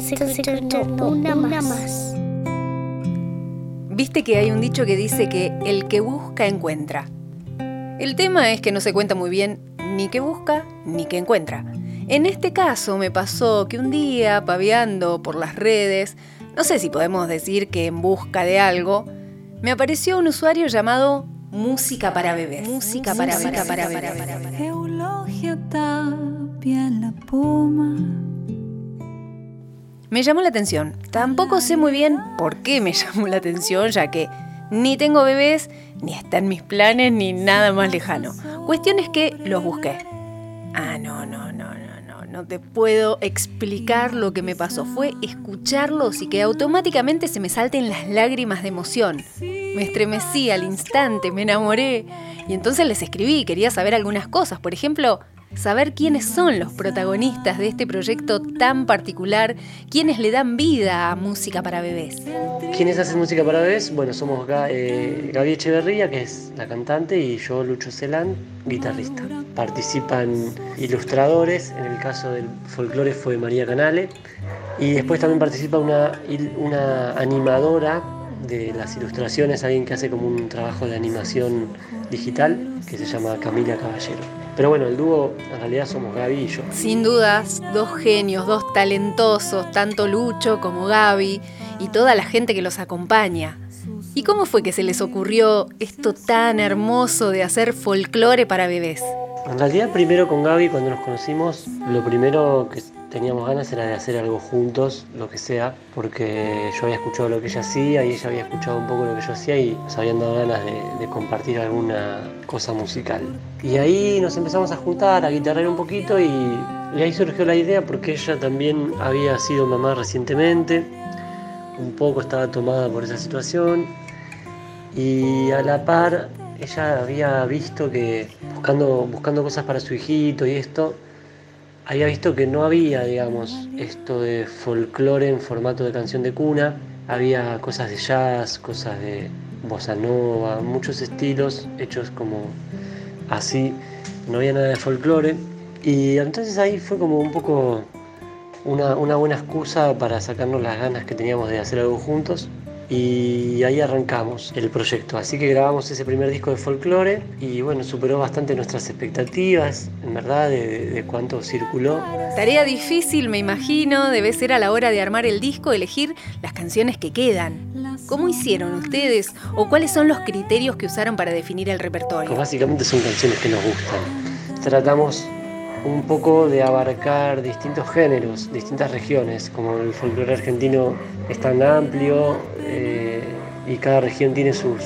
una más. Viste que hay un dicho que dice que el que busca encuentra. El tema es que no se cuenta muy bien ni qué busca ni qué encuentra. En este caso me pasó que un día, paviando por las redes, no sé si podemos decir que en busca de algo, me apareció un usuario llamado Música para bebés. Música para, música para, bebés. Me llamó la atención. Tampoco sé muy bien por qué me llamó la atención, ya que ni tengo bebés, ni está en mis planes, ni nada más lejano. Cuestión es que los busqué. Ah, no, no, no, no, no, no te puedo explicar lo que me pasó. Fue escucharlos y que automáticamente se me salten las lágrimas de emoción. Me estremecí al instante, me enamoré. Y entonces les escribí, quería saber algunas cosas. Por ejemplo, saber quiénes son los protagonistas de este proyecto tan particular, quiénes le dan vida a música para bebés. ¿Quiénes hacen música para bebés? Bueno, somos eh, Gaby Echeverría, que es la cantante, y yo, Lucho Celán, guitarrista. Participan ilustradores, en el caso del folclore fue María Canale, y después también participa una, una animadora de las ilustraciones, alguien que hace como un trabajo de animación digital, que se llama Camila Caballero. Pero bueno, el dúo en realidad somos Gaby y yo. Sin dudas, dos genios, dos talentosos, tanto Lucho como Gaby y toda la gente que los acompaña. ¿Y cómo fue que se les ocurrió esto tan hermoso de hacer folclore para bebés? En realidad, primero con Gaby, cuando nos conocimos, lo primero que teníamos ganas de hacer algo juntos, lo que sea, porque yo había escuchado lo que ella hacía y ella había escuchado un poco lo que yo hacía y nos habían dado ganas de, compartir alguna cosa musical. Y ahí nos empezamos a juntar, a guitarrear un poquito y, y ahí surgió la idea porque ella también había sido mamá recientemente, un poco estaba tomada por esa situación y a la par ella había visto que buscando, buscando cosas para su hijito y esto, había visto que no había, digamos, esto de folclore en formato de canción de cuna, había cosas de jazz, cosas de bossa nova, muchos estilos hechos como así, no había nada de folclore. Y entonces ahí fue como un poco una, una buena excusa para sacarnos las ganas que teníamos de hacer algo juntos y ahí arrancamos el proyecto. Así que grabamos ese primer disco de folclore y bueno, superó bastante nuestras expectativas, en verdad, de, cuánto circuló. Tarea difícil, me imagino, debe ser a la hora de armar el disco elegir las canciones que quedan. ¿Cómo hicieron ustedes o cuáles son los criterios que usaron para definir el repertorio? Pues básicamente son canciones que nos gustan. Tratamos un poco de abarcar distintos géneros, distintas regiones, como el folclore argentino es tan amplio eh, y cada región tiene sus,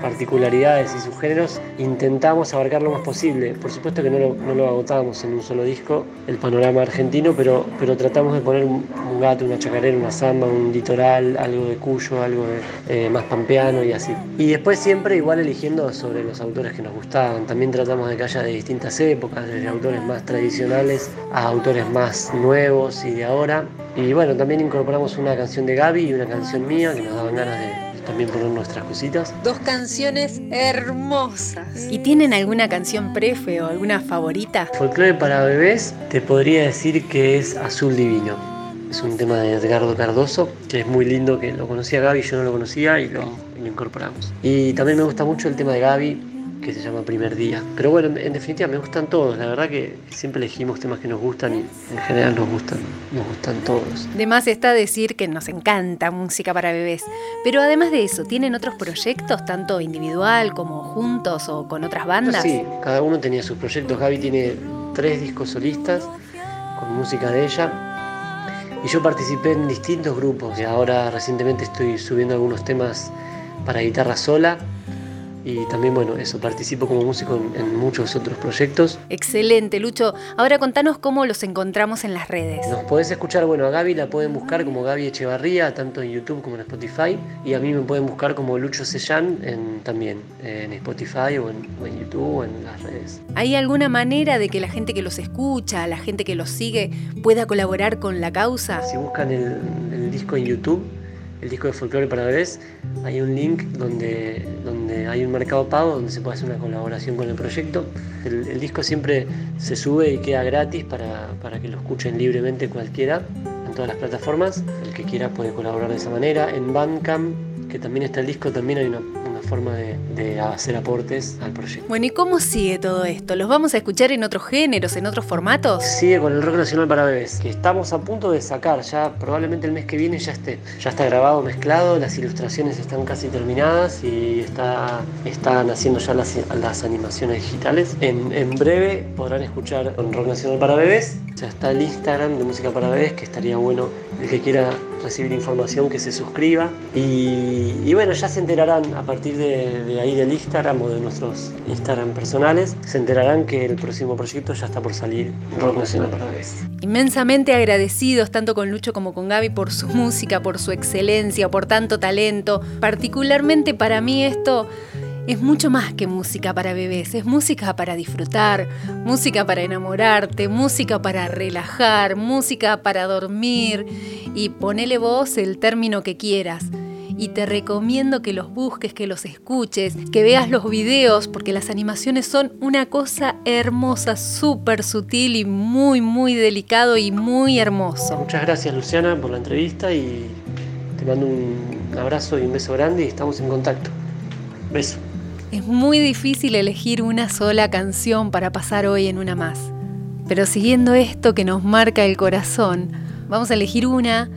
particularidades y sus géneros, intentamos abarcar lo más posible. Por supuesto que no lo, no lo agotamos en un solo disco, el panorama argentino, pero, pero tratamos de poner un, gato, una chacarera, una samba, un litoral, algo de Cuyo, algo de, eh, más pampeano y así. Y después siempre igual eligiendo sobre los autores que nos gustaban. También tratamos de que haya de distintas épocas, desde autores más tradicionales a autores más nuevos y de ahora. Y bueno, también incorporamos una canción de Gaby y una canción mía que nos daban ganas de, también poner nuestras cositas. Dos canciones hermosas. ¿Y tienen alguna canción prefe o alguna favorita? Folclore para bebés, te podría decir que es Azul Divino. Es un tema de Edgardo Cardoso, que es muy lindo, que lo conocía Gaby, yo no lo conocía y lo, y lo incorporamos. Y también me gusta mucho el tema de Gaby, que se llama Primer Día. Pero bueno, en definitiva me gustan todos, la verdad que siempre elegimos temas que nos gustan y en general nos gustan, nos gustan todos. Además está decir que nos encanta música para bebés, pero además de eso, ¿tienen otros proyectos, tanto individual como juntos o con otras bandas? Sí, cada uno tenía sus proyectos, Gaby tiene tres discos solistas con música de ella. Y yo participé en distintos grupos y ahora recientemente estoy subiendo algunos temas para guitarra sola y también, bueno, eso, participo como músico en, muchos otros proyectos. Excelente, Lucho. Ahora contanos cómo los encontramos en las redes. Nos podés escuchar, bueno, a Gaby la pueden buscar como Gaby Echevarría, tanto en YouTube como en Spotify, y a mí me pueden buscar como Lucho Sellán en, también en Spotify o en, YouTube o en las redes. ¿Hay alguna manera de que la gente que los escucha, la gente que los sigue, pueda colaborar con la causa? Si buscan el, el disco en YouTube, el disco de folclore para bebés, hay un link donde, donde hay un mercado pago donde se puede hacer una colaboración con el proyecto. El, disco siempre se sube y queda gratis para, para, que lo escuchen libremente cualquiera. en todas las plataformas. El que quiera puede colaborar de esa manera. En Bandcamp, que también está el disco, también hay una forma de, hacer aportes al proyecto. Bueno, ¿y cómo sigue todo esto? ¿Los vamos a escuchar en otros géneros, en otros formatos? Sigue con el rock nacional para bebés, que estamos a punto de sacar, ya probablemente el mes que viene ya esté. Ya está grabado, mezclado, las ilustraciones están casi terminadas y está, están haciendo ya las, las animaciones digitales. En, en breve podrán escuchar con rock nacional para bebés. Ya está el Instagram de música para bebés, que estaría bueno el que quiera recibir información que se suscriba. Y, bueno, ya se enterarán a partir de, ahí del Instagram o de nuestros Instagram personales, se enterarán que el próximo proyecto ya está por salir Rock Nacional para vez. Inmensamente agradecidos tanto con Lucho como con Gaby por su música, por su excelencia, por tanto talento. Particularmente para mí esto es mucho más que música para bebés, es música para disfrutar, música para enamorarte, música para relajar, música para dormir y ponele vos el término que quieras. Y te recomiendo que los busques, que los escuches, que veas los videos, porque las animaciones son una cosa hermosa, súper sutil y muy, muy delicado y muy hermoso. Muchas gracias Luciana por la entrevista y te mando un abrazo y un beso grande y estamos en contacto. Beso. Es muy difícil elegir una sola canción para pasar hoy en una más. Pero siguiendo esto que nos marca el corazón, vamos a elegir una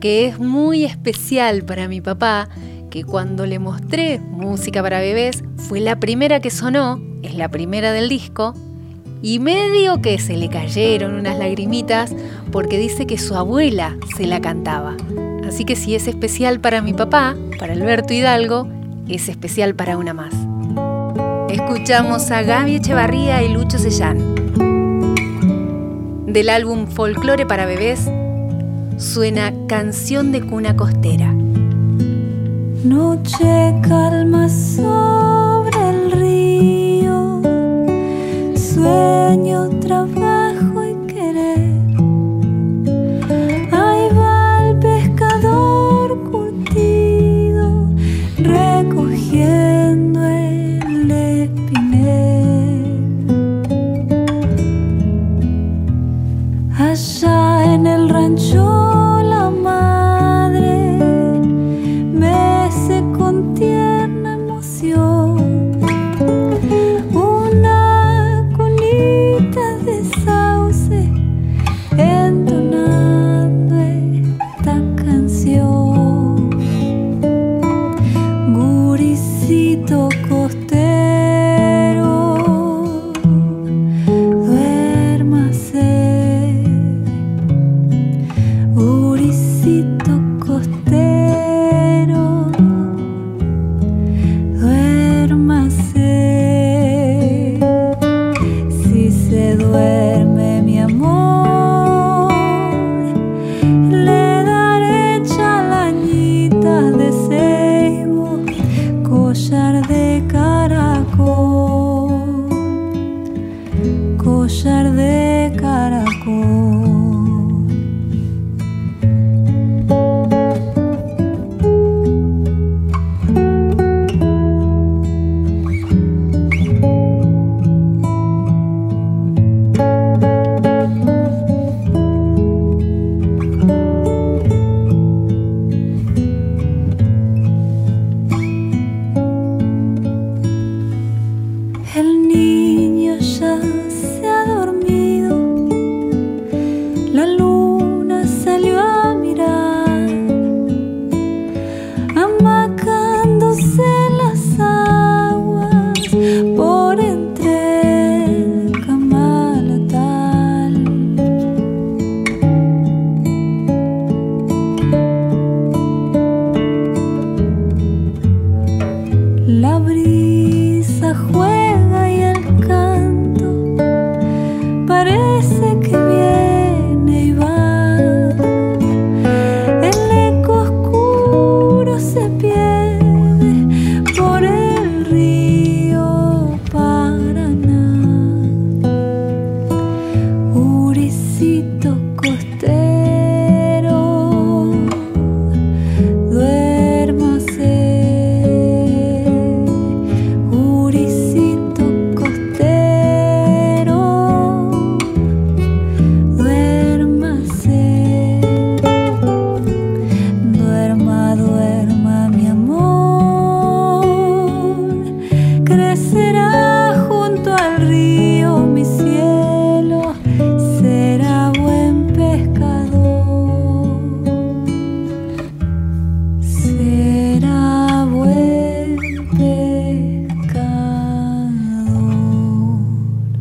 que es muy especial para mi papá, que cuando le mostré música para bebés fue la primera que sonó, es la primera del disco, y medio que se le cayeron unas lagrimitas porque dice que su abuela se la cantaba. Así que si es especial para mi papá, para Alberto Hidalgo, es especial para una más. Escuchamos a Gaby Echevarría y Lucho Sellán. Del álbum Folklore para bebés suena Canción de cuna costera. Noche calma sobre el río, sueño, trabajo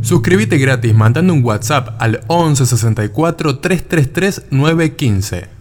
Suscríbete gratis mandando un WhatsApp al 11 64 333 915.